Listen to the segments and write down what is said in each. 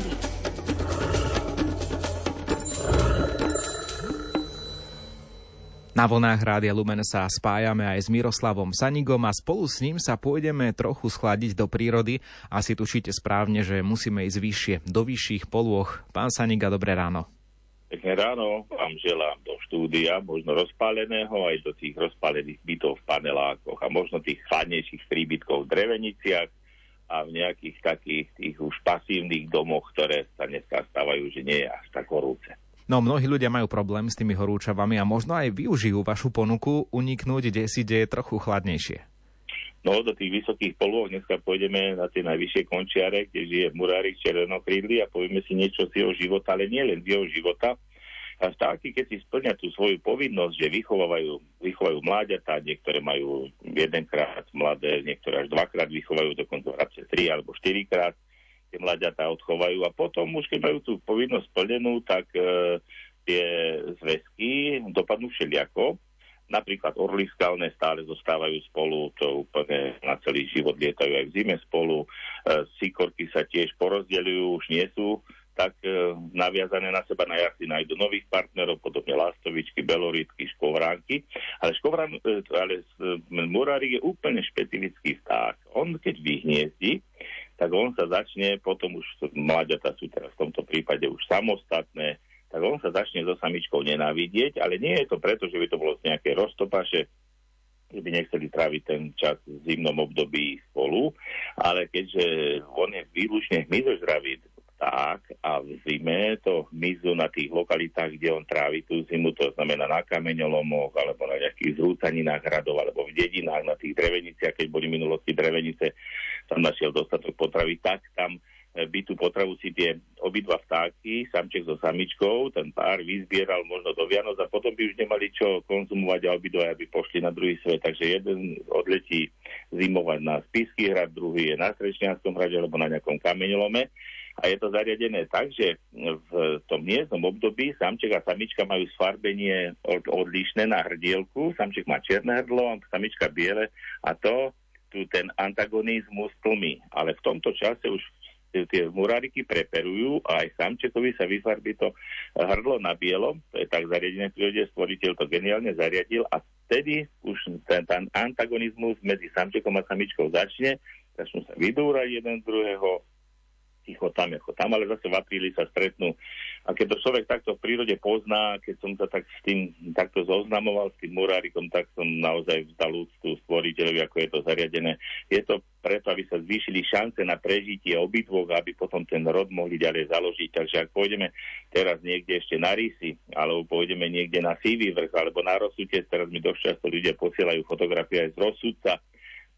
prírody. Na vlnách Rádia Lumen sa spájame aj s Miroslavom Sanigom a spolu s ním sa pôjdeme trochu schladiť do prírody. Asi tušíte správne, že musíme ísť vyššie, do vyšších polôch. Pán Saniga, dobré ráno. Pekné ráno vám želám do štúdia, možno rozpáleného, aj do tých rozpálených bytov v panelákoch a možno tých chladnejších príbytkov v dreveniciach a v nejakých takých tých už pasívnych domoch, ktoré sa dneska stávajú, že nie je až tak horúce. No mnohí ľudia majú problém s tými horúčavami a možno aj využijú vašu ponuku uniknúť kde si, kde je trochu chladnejšie. No do tých vysokých polôch dneska pôjdeme na tie najvyššie končiare, kde žije murárik červenokrídly a povieme si niečo z jeho života, ale nie len z jeho života. A vtáky, keď si splňa tú svoju povinnosť, že vychovajú, vychovajú mláďatá, niektoré majú jedenkrát mladé, niektoré až dvakrát vychovajú, dokonca radšej tri alebo štyrikrát, tie mladiatá odchovajú a potom už keď majú tú povinnosť splnenú, tak e, tie zväzky dopadnú všeliako. Napríklad orly skalné stále zostávajú spolu, to úplne na celý život lietajú aj v zime spolu. E, sikorky sa tiež porozdeľujú, už nie sú tak e, naviazané na seba na jar nájdu nových partnerov, podobne lastovičky, beloritky, škovránky. Ale, škovran, e, ale e, murárik je úplne špecifický vták. On keď vyhniezdi, tak on sa začne, potom už mláďata sú teraz v tomto prípade už samostatné, tak on sa začne so samičkou nenávidieť, ale nie je to preto, že by to bolo z nejaké roztopaše, že by nechceli tráviť ten čas v zimnom období spolu, ale keďže on je výlučne hmyzožravý a v zime to hmyzu na tých lokalitách, kde on trávi tú zimu, to znamená na kameňolomoch alebo na nejakých zrúcaninách hradov alebo v dedinách, na tých dreveniciach, keď boli minulosti drevenice, tam našiel dostatok potravy, tak tam e, by tú potravu si tie obidva vtáky, samček so samičkou, ten pár vyzbieral možno do Vianoc a potom by už nemali čo konzumovať a obidva aby pošli na druhý svet. Takže jeden odletí zimovať na Spisky hrad, druhý je na Srečnianskom hrade alebo na nejakom kameňolome a je to zariadené tak, že v tom hniezdnom období samček a samička majú sfarbenie odlišné na hrdielku. Samček má čierne hrdlo, samička biele a to tu ten antagonizmus tlmi. Ale v tomto čase už tie muráriky preperujú a aj samčekovi sa vyfarbí to hrdlo na bielom, to je tak zariadené prírode, stvoriteľ to geniálne zariadil a vtedy už ten, ten antagonizmus medzi samčekom a samičkou začne, začnú sa vydúrať jeden druhého, tam, ako tam, ale zase v apríli sa stretnú. A keď to človek takto v prírode pozná, keď som sa tak s tým takto zoznamoval, s tým murárikom, tak som naozaj vzdal úctu stvoriteľovi, ako je to zariadené. Je to preto, aby sa zvýšili šance na prežitie obidvoch, aby potom ten rod mohli ďalej založiť. Takže ak pôjdeme teraz niekde ešte na rysy, alebo pôjdeme niekde na sivý vrch, alebo na rozsudec, teraz mi dosť často ľudia posielajú fotografie aj z rozsudca,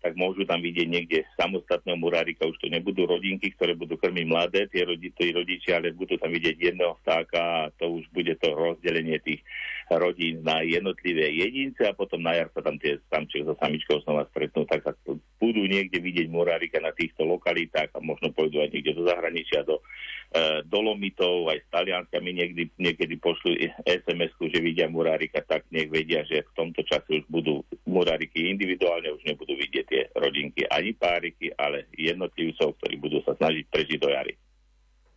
tak môžu tam vidieť niekde samostatného murárika, už to nebudú rodinky, ktoré budú krmiť mladé, tie rodiči, rodičia, ale budú tam vidieť jedného vtáka a to už bude to rozdelenie tých rodín na jednotlivé jedince a potom na jar sa tam tie samček so samičkou znova stretnú, tak sa budú niekde vidieť murárika na týchto lokalitách a možno pôjdu aj niekde do zahraničia, do Dolomitov, aj s Talianskami niekedy, niekedy pošlu SMS-ku, že vidia murárika, tak nech vedia, že v tomto čase už budú muráriky individuálne, už nebudú vidieť tie rodinky ani páriky, ale jednotlivcov, ktorí budú sa snažiť prežiť do jary.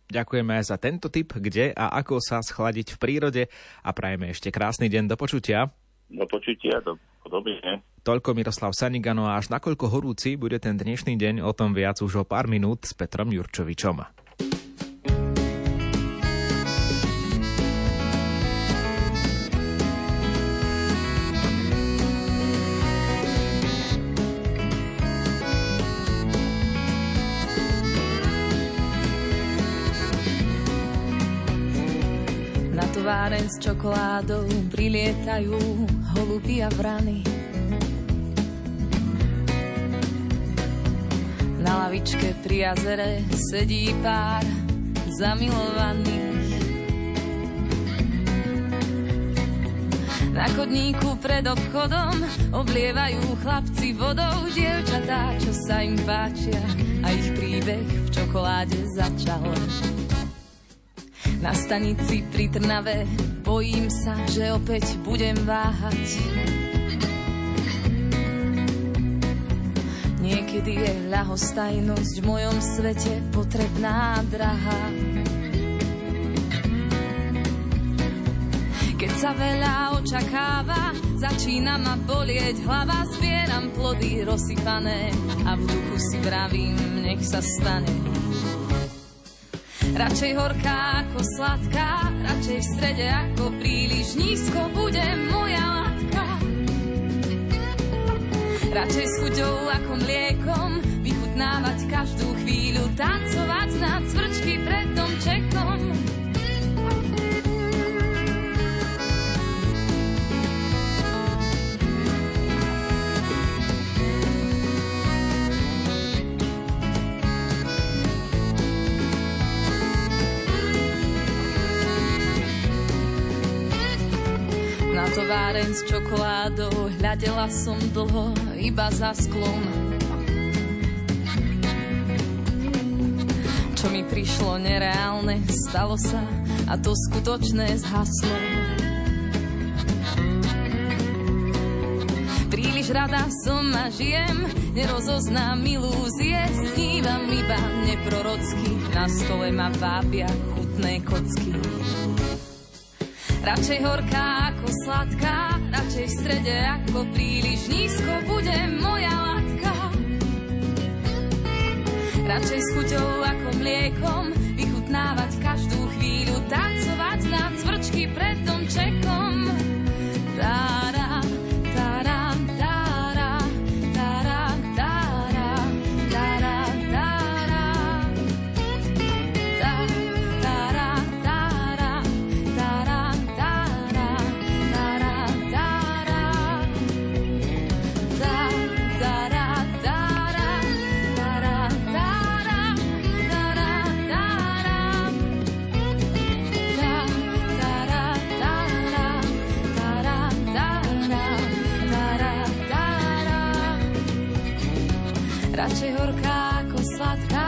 Ďakujeme za tento tip, kde a ako sa schladiť v prírode a prajeme ešte krásny deň do počutia. Do počutia, do podobne. Toľko Miroslav Sanigano a až nakoľko horúci bude ten dnešný deň, o tom viac už o pár minút s Petrom Jurčovičom. Továreň s čokoládou prilietajú holubí a vrany. Na lavičke pri jazere sedí pár zamilovaných. Na chodníku pred obchodom oblievajú chlapci vodou dievčatá, čo sa im páčia a ich príbeh v čokoláde začal. Na stanici pri Trnave bojím sa, že opäť budem váhať. Niekedy je ľahostajnosť v mojom svete potrebná, drahá. Keď sa veľa očakáva, začína ma bolieť hlava, zbieram plody rozsypané a v duchu si vravím, nech sa stane. Radšej horká ako sladká, radšej v strede ako príliš nízko bude moja látka. Radšej s chuťou ako mliekom, vychutnávať každú chvíľu, tancovať na cvrčky pred domčekom. Továren s čokoládou. Hľadela som dlho iba za sklom Čo mi prišlo nereálne, stalo sa A to skutočné zhaslo. Príliš rada som a žijem Nerozoznám ilúzie Snívam iba neprorocky Na stole ma vábia chutné kocky. Radšej horká ako sladká, radšej v strede ako príliš nízko bude moja látka. Radšej s chuťou ako mliekom, vychutnávať každú chvíľu, tancovať na cvrčky pred domčekom. Tá radšej horká ako sladká